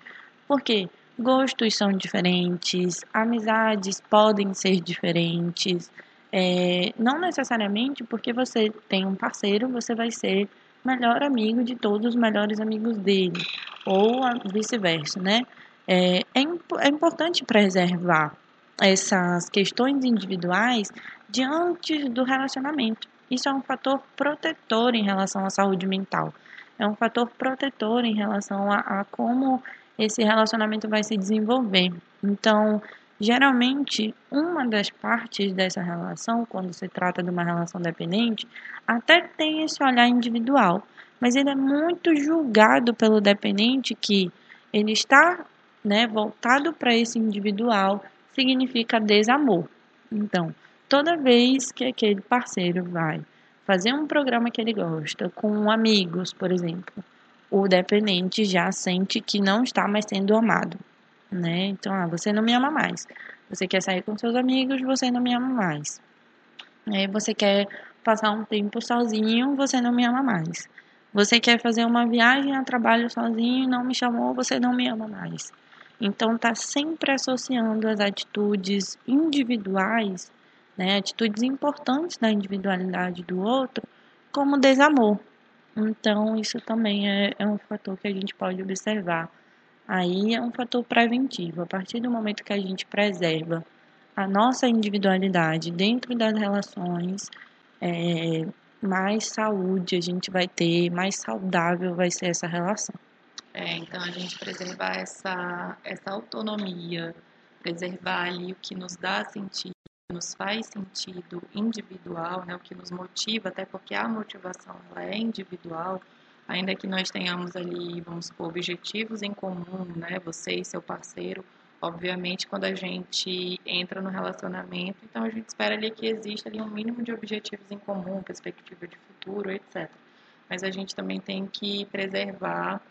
Porque gostos são diferentes, amizades podem ser diferentes. É, não necessariamente porque você tem um parceiro, você vai ser melhor amigo de todos os melhores amigos dele, ou vice-versa, né? É, é, é importante preservar essas questões individuais diante do relacionamento. Isso é um fator protetor em relação à saúde mental. É um fator protetor em relação a, a como esse relacionamento vai se desenvolver. Então, geralmente, uma das partes dessa relação, quando se trata de uma relação dependente, até tem esse olhar individual, mas ele é muito julgado pelo dependente que ele está né, voltado para esse individual, significa desamor. Então, toda vez que aquele parceiro vai fazer um programa que ele gosta com amigos, por exemplo, o dependente já sente que não está mais sendo amado, né? Então, ah, você não me ama mais. Você quer sair com seus amigos, você não me ama mais. É, você quer passar um tempo sozinho, você não me ama mais. Você quer fazer uma viagem a trabalho sozinho, não me chamou, você não me ama mais. Então, está sempre associando as atitudes individuais, né, atitudes importantes da individualidade do outro, como desamor. Então, isso também é, é um fator que a gente pode observar. Aí é um fator preventivo. A partir do momento que a gente preserva a nossa individualidade dentro das relações, é, mais saúde a gente vai ter, mais saudável vai ser essa relação. É, então, a gente preservar essa, essa autonomia, preservar ali o que nos dá sentido, nos faz sentido individual, né, o que nos motiva, até porque a motivação ela é individual, ainda que nós tenhamos ali, vamos supor, objetivos em comum, né, você e seu parceiro, obviamente, quando a gente entra no relacionamento, então a gente espera ali que exista ali um mínimo de objetivos em comum, perspectiva de futuro, etc. Mas a gente também tem que preservar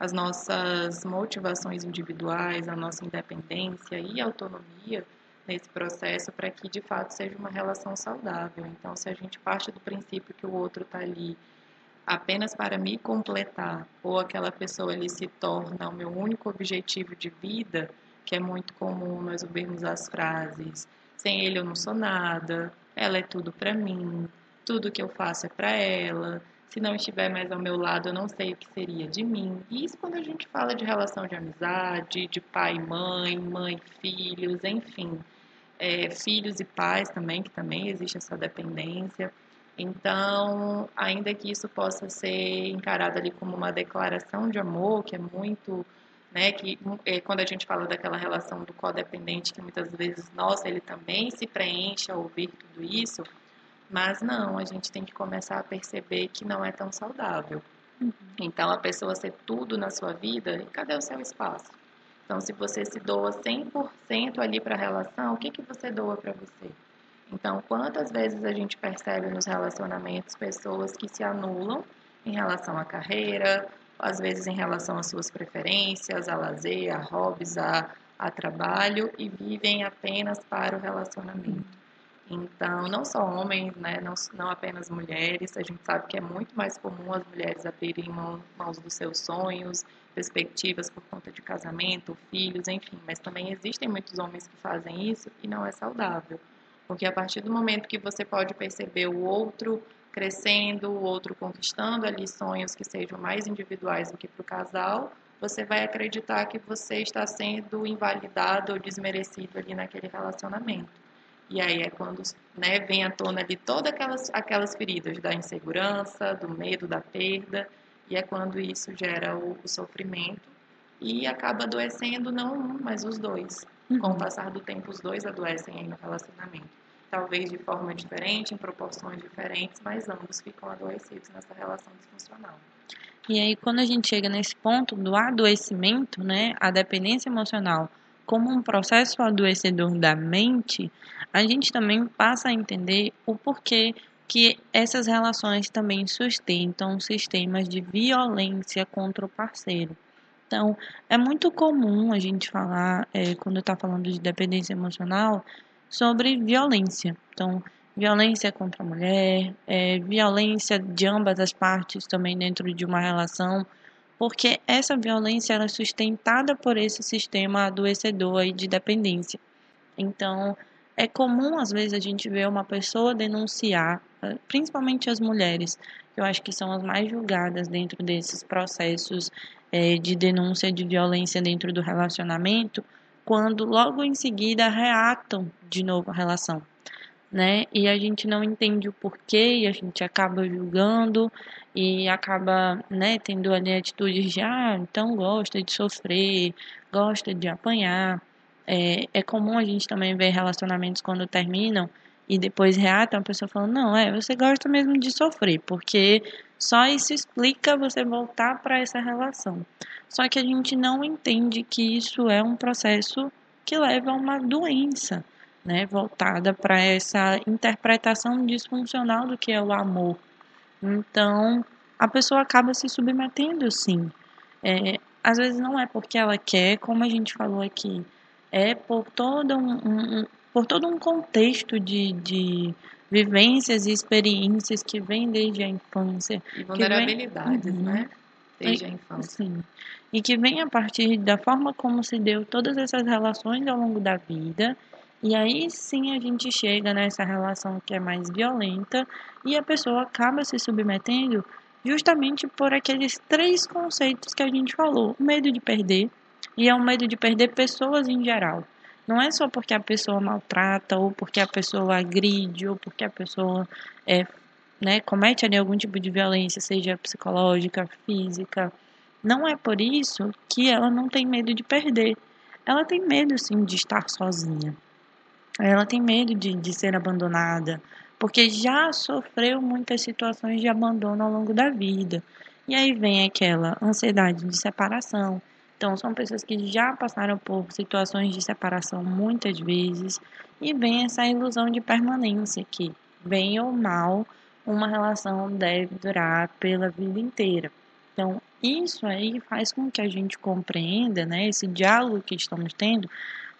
as nossas motivações individuais, a nossa independência e autonomia nesse processo para que de fato seja uma relação saudável. Então, se a gente parte do princípio que o outro está ali apenas para me completar, ou aquela pessoa ali se torna o meu único objetivo de vida, que é muito comum nós ouvirmos as frases: sem ele eu não sou nada, ela é tudo para mim, tudo que eu faço é para ela, se não estiver mais ao meu lado, eu não sei o que seria de mim. E isso quando a gente fala de relação de amizade, de pai e mãe, mãe e filhos, enfim. É, filhos e pais também, que também existe essa dependência. Então, ainda que isso possa ser encarado ali como uma declaração de amor, que é muito, né, que é, quando a gente fala daquela relação do codependente, que muitas vezes, nossa, ele também se preenche ao ouvir tudo isso, mas não, a gente tem que começar a perceber que não é tão saudável. Uhum. Então, a pessoa ser tudo na sua vida, cadê o seu espaço? Então, se você se doa 100% ali para a relação, o que, que você doa para você? Então, quantas vezes a gente percebe nos relacionamentos pessoas que se anulam em relação à carreira, às vezes em relação às suas preferências, a lazer, a hobbies, a, a trabalho e vivem apenas para o relacionamento. Então, não só homens, né, não, não apenas mulheres, a gente sabe que é muito mais comum as mulheres abrirem mãos dos seus sonhos, perspectivas por conta de casamento, filhos, enfim, mas também existem muitos homens que fazem isso e não é saudável. Porque a partir do momento que você pode perceber o outro crescendo, o outro conquistando ali sonhos que sejam mais individuais do que para o casal, você vai acreditar que você está sendo invalidado ou desmerecido ali naquele relacionamento. E aí é quando né, vem à tona ali todas aquelas, aquelas feridas da insegurança, do medo, da perda, e é quando isso gera o, o sofrimento e acaba adoecendo não um, mas os dois. Uhum. Com o passar do tempo, os dois adoecem aí no relacionamento. Talvez de forma diferente, em proporções diferentes, mas ambos ficam adoecidos nessa relação disfuncional. E aí, quando a gente chega nesse ponto do adoecimento, né, a dependência emocional como um processo adoecedor da mente, a gente também passa a entender o porquê que essas relações também sustentam sistemas de violência contra o parceiro. Então, é muito comum a gente falar, é, quando está falando de dependência emocional, sobre violência. Então, violência contra a mulher, é, violência de ambas as partes também dentro de uma relação, porque essa violência é sustentada por esse sistema adoecedor de dependência. Então, é comum às vezes a gente ver uma pessoa denunciar, eh, principalmente as mulheres, que eu acho que são as mais julgadas dentro desses processos é, de denúncia de violência dentro do relacionamento, quando logo em seguida reatam de novo a relação. Né? E a gente não entende o porquê e a gente acaba julgando e acaba, né, tendo ali atitudes de, ah, então gosta de sofrer, gosta de apanhar. É, é comum a gente também ver relacionamentos quando terminam e depois reatam a pessoa falando, não, é, você gosta mesmo de sofrer, porque só isso explica você voltar para essa relação. Só que a gente não entende que isso é um processo que leva a uma doença, né, voltada para essa interpretação disfuncional do que é o amor. Então, a pessoa acaba se submetendo, sim. É, às vezes não é porque ela quer, como a gente falou aqui, é por todo um, um por todo um contexto de, de vivências e experiências que vem desde a infância. E vulnerabilidades, vem, né? Desde a infância. Sim. E que vem a partir da forma como se deu todas essas relações ao longo da vida. E aí sim a gente chega nessa relação que é mais violenta e a pessoa acaba se submetendo justamente por aqueles três conceitos que a gente falou: o medo de perder, e é um medo de perder pessoas em geral. Não é só porque a pessoa maltrata, ou porque a pessoa agride, ou porque a pessoa é, né, comete ali algum tipo de violência, seja psicológica, física. Não é por isso que ela não tem medo de perder. Ela tem medo, sim, de estar sozinha. Ela tem medo de, de ser abandonada, porque já sofreu muitas situações de abandono ao longo da vida. E aí vem aquela ansiedade de separação, então, são pessoas que já passaram por situações de separação muitas vezes e vem essa ilusão de permanência que, bem ou mal, uma relação deve durar pela vida inteira. Então, isso aí faz com que a gente compreenda, né, esse diálogo que estamos tendo,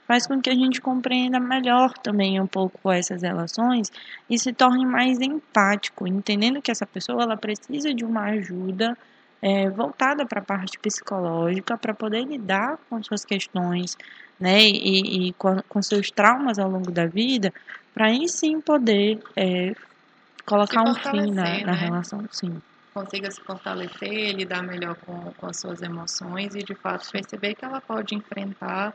faz com que a gente compreenda melhor também um pouco essas relações e se torne mais empático, entendendo que essa pessoa ela precisa de uma ajuda é, voltada para a parte psicológica para poder lidar com suas questões, né, e, e com, com, seus traumas ao longo da vida, para aí sim poder é, colocar um fim na, né? na relação, sim consiga se fortalecer, lidar melhor com, com as suas emoções e de fato perceber que ela pode enfrentar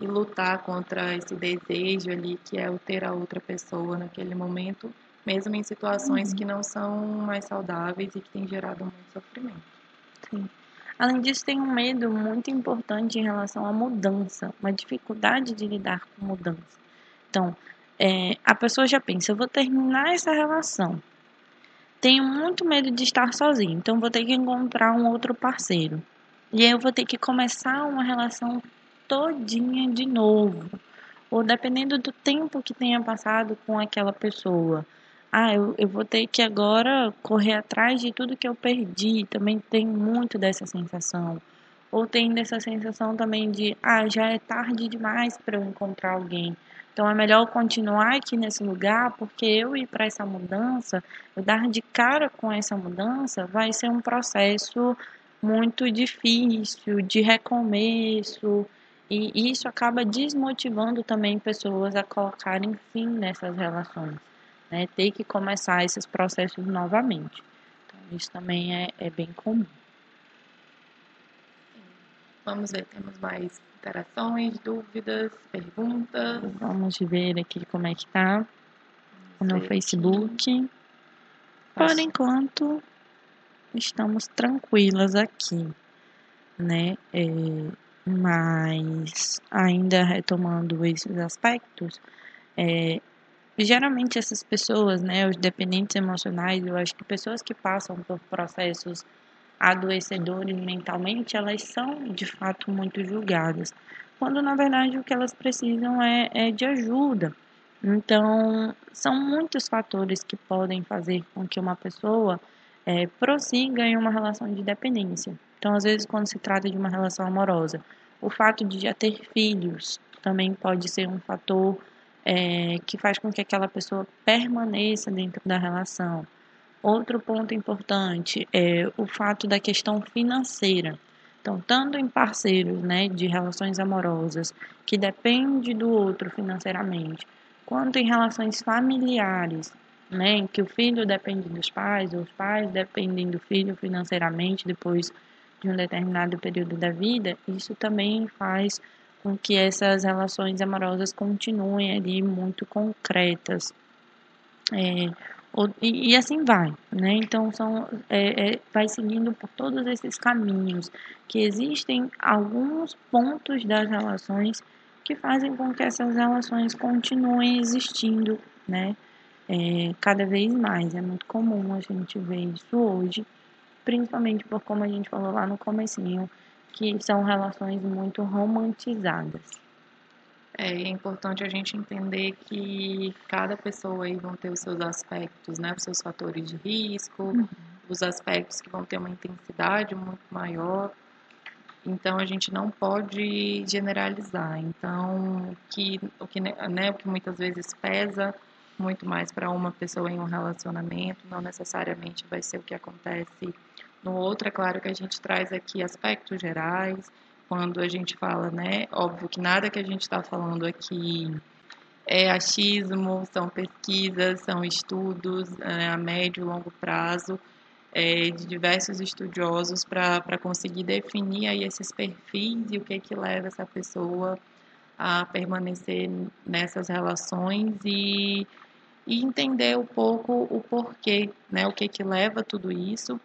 e lutar contra esse desejo ali que é o ter a outra pessoa naquele momento, mesmo em situações uhum. que não são mais saudáveis e que têm gerado muito sofrimento. Sim. Além disso, tem um medo muito importante em relação à mudança, uma dificuldade de lidar com mudança. Então, é, a pessoa já pensa, eu vou terminar essa relação, tenho muito medo de estar sozinho, então vou ter que encontrar um outro parceiro. E aí eu vou ter que começar uma relação todinha de novo. Ou dependendo do tempo que tenha passado com aquela pessoa. Ah, eu, eu vou ter que agora correr atrás de tudo que eu perdi. Também tem muito dessa sensação. Ou tem dessa sensação também de, ah, já é tarde demais para eu encontrar alguém. Então é melhor continuar aqui nesse lugar, porque eu ir para essa mudança, eu dar de cara com essa mudança, vai ser um processo muito difícil, de recomeço, e isso acaba desmotivando também pessoas a colocarem fim nessas relações, né? Ter que começar esses processos novamente. Então, isso também é, é bem comum. Vamos ver, temos mais interações, dúvidas, perguntas. Vamos ver aqui como é que tá no Facebook. Por enquanto, estamos tranquilas aqui, né? É, mas ainda retomando esses aspectos, é, geralmente essas pessoas, né, os dependentes emocionais, eu acho que pessoas que passam por processos adoecedores mentalmente, elas são de fato muito julgadas, quando na verdade o que elas precisam é, é de ajuda. Então, são muitos fatores que podem fazer com que uma pessoa é, prossiga em uma relação de dependência. Então, às vezes, quando se trata de uma relação amorosa, o fato de já ter filhos também pode ser um fator é, que faz com que aquela pessoa permaneça dentro da relação. Outro ponto importante é o fato da questão financeira. Então, tanto em parceiros né, de relações amorosas, que depende do outro financeiramente, quanto em relações familiares, né, em que o filho depende dos pais, ou os pais dependem do filho financeiramente depois de um determinado período da vida, isso também faz com que essas relações amorosas continuem ali muito concretas. É, e, e, assim vai, né? Então são, é, é, vai seguindo por todos esses caminhos que existem alguns pontos das relações que fazem com que essas relações continuem existindo, né? É, cada vez mais é muito comum a gente ver isso hoje, principalmente por como a gente falou lá no comecinho, que são relações muito romantizadas. É, é importante a gente entender que cada pessoa aí vão ter os seus aspectos, né? Os seus fatores de risco, uhum. os aspectos que vão ter uma intensidade muito maior. Então a gente não pode generalizar. Então que o que né, o que muitas vezes pesa muito mais para uma pessoa em um relacionamento não necessariamente vai ser o que acontece no outro. É claro que a gente traz aqui aspectos gerais quando a gente fala, né? Óbvio que nada que a gente está falando aqui é achismo, são pesquisas, são estudos né, a médio e longo prazo é, de diversos estudiosos para conseguir definir aí esses perfis e o que que leva essa pessoa a permanecer nessas relações e, e entender um pouco o porquê, né? O que que leva tudo isso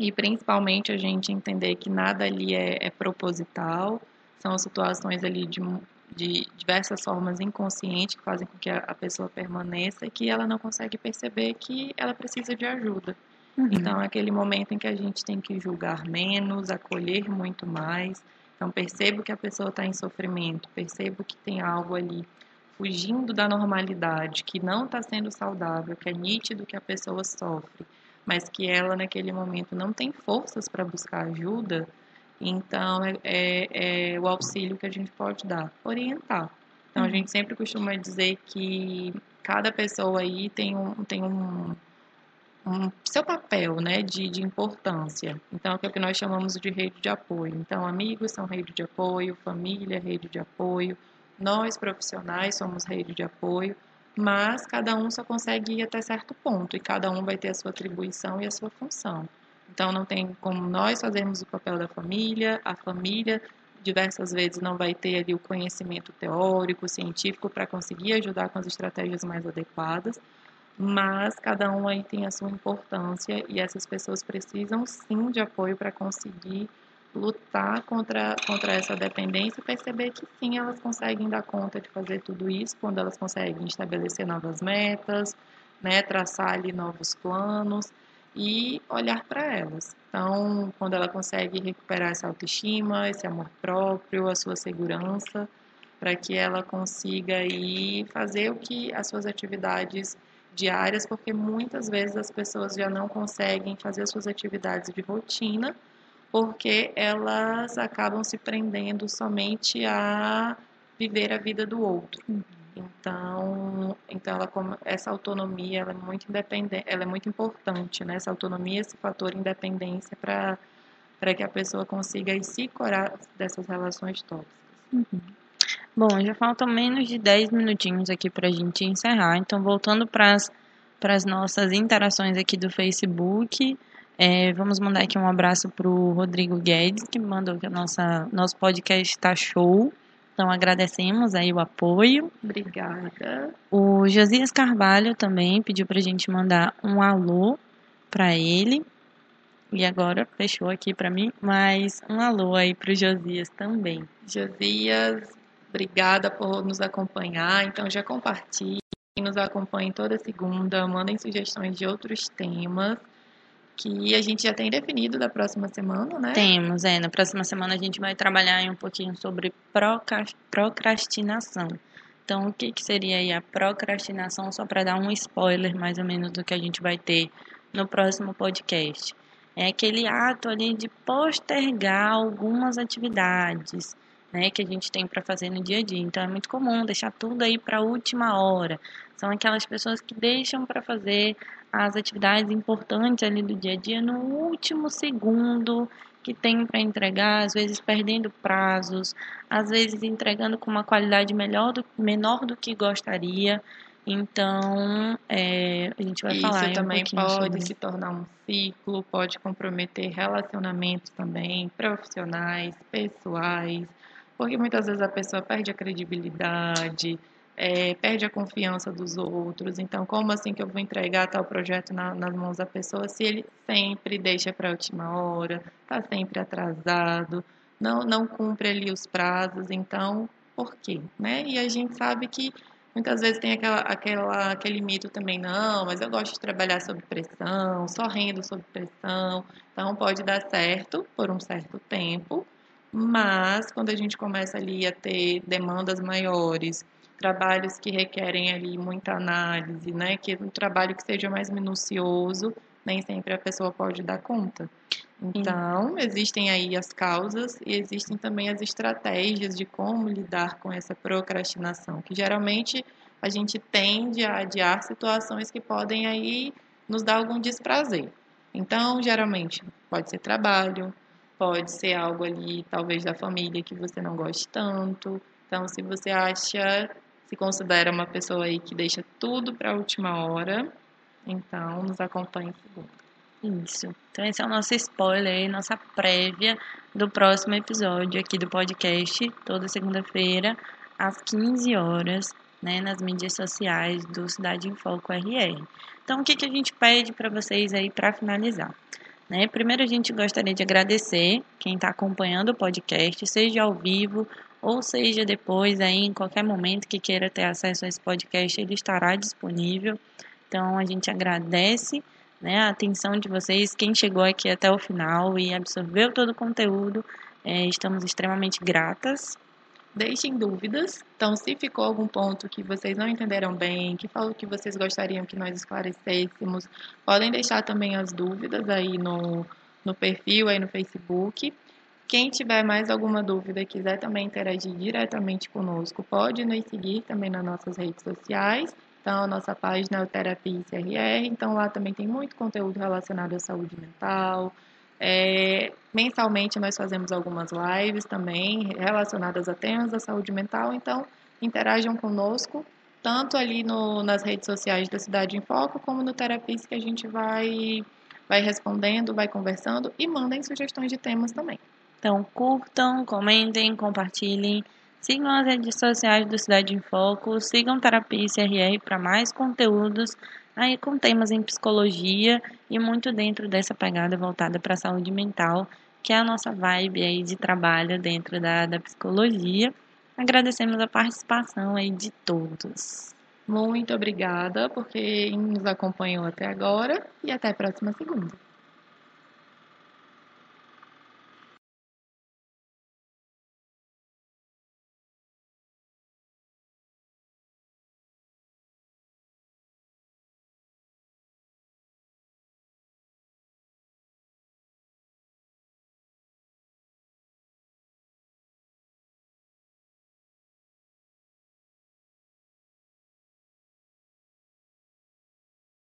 e principalmente a gente entender que nada ali é, é proposital, são situações ali de, de, diversas formas inconscientes que fazem com que a, a, pessoa permaneça e que ela não consegue perceber que ela precisa de ajuda. Uhum. Então, é aquele momento em que a gente tem que julgar menos, acolher muito mais. Então, percebo que a pessoa está em sofrimento, percebo que tem algo ali fugindo da normalidade, que não está sendo saudável, que é nítido que a pessoa sofre mas que ela naquele momento não tem forças para buscar ajuda, Então, é, é, é o auxílio que a gente pode dar, orientar. Então, a uhum. gente sempre costuma dizer que cada pessoa aí tem um, tem um, um seu papel, né, de, de importância. Então, é o que nós chamamos de rede de apoio. Então, amigos são rede de apoio, família, rede de apoio, nós profissionais somos rede de apoio, mas cada um só consegue ir até certo ponto e cada um vai ter a sua atribuição e a sua função. Então, não tem como nós fazermos o papel da família, a família diversas vezes não vai ter ali o conhecimento teórico, científico para conseguir ajudar com as estratégias mais adequadas, mas cada um aí tem a sua importância e essas pessoas precisam sim de apoio para conseguir lutar contra, contra essa dependência e perceber que sim, elas conseguem dar conta de fazer tudo isso quando elas conseguem estabelecer novas metas, né, traçar ali novos planos e olhar para elas. Então, quando ela consegue recuperar essa autoestima, esse amor próprio, a sua segurança, para que ela consiga aí fazer o que as suas atividades diárias, porque muitas vezes as pessoas já não conseguem fazer as suas atividades de rotina, porque elas acabam se prendendo somente a viver a vida do outro. Uhum. Então, então ela, essa autonomia ela é muito independente, ela é muito importante, né? Essa autonomia, esse fator independência para para que a pessoa consiga se curar dessas relações tóxicas. Uhum. Bom, já faltam menos de 10 minutinhos aqui para a gente encerrar. Então, voltando para as nossas interações aqui do Facebook, é, vamos mandar aqui um abraço para o Rodrigo Guedes, que mandou que o nossa, nosso podcast está show. Então agradecemos aí o apoio. Obrigada. O Josias Carvalho também pediu para a gente mandar um alô para ele. E agora fechou aqui para mim, mas um alô aí para o Josias também. Josias, obrigada por nos acompanhar. Então já compartilhe, nos acompanhe toda segunda, mandem sugestões de outros temas que a gente já tem definido da próxima semana, né? Temos, é. Na próxima semana a gente vai trabalhar um pouquinho sobre procrastinação. Então, o que, que seria aí a procrastinação, só para dar um spoiler mais ou menos do que a gente vai ter no próximo podcast? É aquele ato ali de postergar algumas atividades, né, que a gente tem para fazer no dia a dia. Então, é muito comum deixar tudo aí para a última hora. São aquelas pessoas que deixam para fazer as atividades importantes ali do dia a dia no último segundo que tem para entregar, às vezes perdendo prazos, às vezes entregando com uma qualidade melhor do, menor do que gostaria. Então, é, a gente vai Isso falar. Isso também um pode sobre... se tornar um ciclo, pode comprometer relacionamentos também, profissionais, pessoais, porque muitas vezes a pessoa perde a credibilidade, é, perde a confiança dos outros. Então, como assim que eu vou entregar tal projeto na, nas mãos da pessoa se ele sempre deixa para a última hora, está sempre atrasado, não, não cumpre ali os prazos? Então, por quê? Né? E a gente sabe que muitas vezes tem aquela, aquela, aquele mito também, não, mas eu gosto de trabalhar sob pressão, só rendo sob pressão. Então, pode dar certo por um certo tempo, mas quando a gente começa ali a ter demandas maiores, trabalhos que requerem ali muita análise, né? Que um trabalho que seja mais minucioso, nem sempre a pessoa pode dar conta. Então, existem aí as causas e existem também as estratégias de como lidar com essa procrastinação, que geralmente a gente tende a adiar situações que podem aí nos dar algum desprazer. Então, geralmente, pode ser trabalho, pode ser algo ali, talvez da família que você não goste tanto. Então, se você acha se considera uma pessoa aí que deixa tudo para a última hora, então nos acompanhe em segundo. Isso. Então esse é o nosso spoiler nossa prévia do próximo episódio aqui do podcast, toda segunda-feira, às 15 horas, né, nas mídias sociais do Cidade em Foco RR. Então o que, que a gente pede para vocês aí para finalizar? Né? Primeiro a gente gostaria de agradecer quem está acompanhando o podcast, seja ao vivo ou seja depois aí em qualquer momento que queira ter acesso a esse podcast, ele estará disponível. Então a gente agradece né, a atenção de vocês, quem chegou aqui até o final e absorveu todo o conteúdo, é, estamos extremamente gratas. Deixem dúvidas. Então, se ficou algum ponto que vocês não entenderam bem, que falou que vocês gostariam que nós esclarecêssemos, podem deixar também as dúvidas aí no, no perfil, aí no Facebook. Quem tiver mais alguma dúvida e quiser também interagir diretamente conosco, pode nos seguir também nas nossas redes sociais. Então, a nossa página é o Terapia CRR, então lá também tem muito conteúdo relacionado à saúde mental. É, mensalmente nós fazemos algumas lives também relacionadas a temas da saúde mental, então interajam conosco, tanto ali no, nas redes sociais da Cidade em Foco, como no Terapia que a gente vai, vai respondendo, vai conversando e mandem sugestões de temas também. Então, curtam, comentem, compartilhem. Sigam as redes sociais do Cidade em Foco, sigam Terapia CRR para mais conteúdos aí com temas em psicologia e muito dentro dessa pegada voltada para a saúde mental, que é a nossa vibe aí de trabalho dentro da, da psicologia. Agradecemos a participação aí de todos. Muito obrigada por quem nos acompanhou até agora e até a próxima segunda.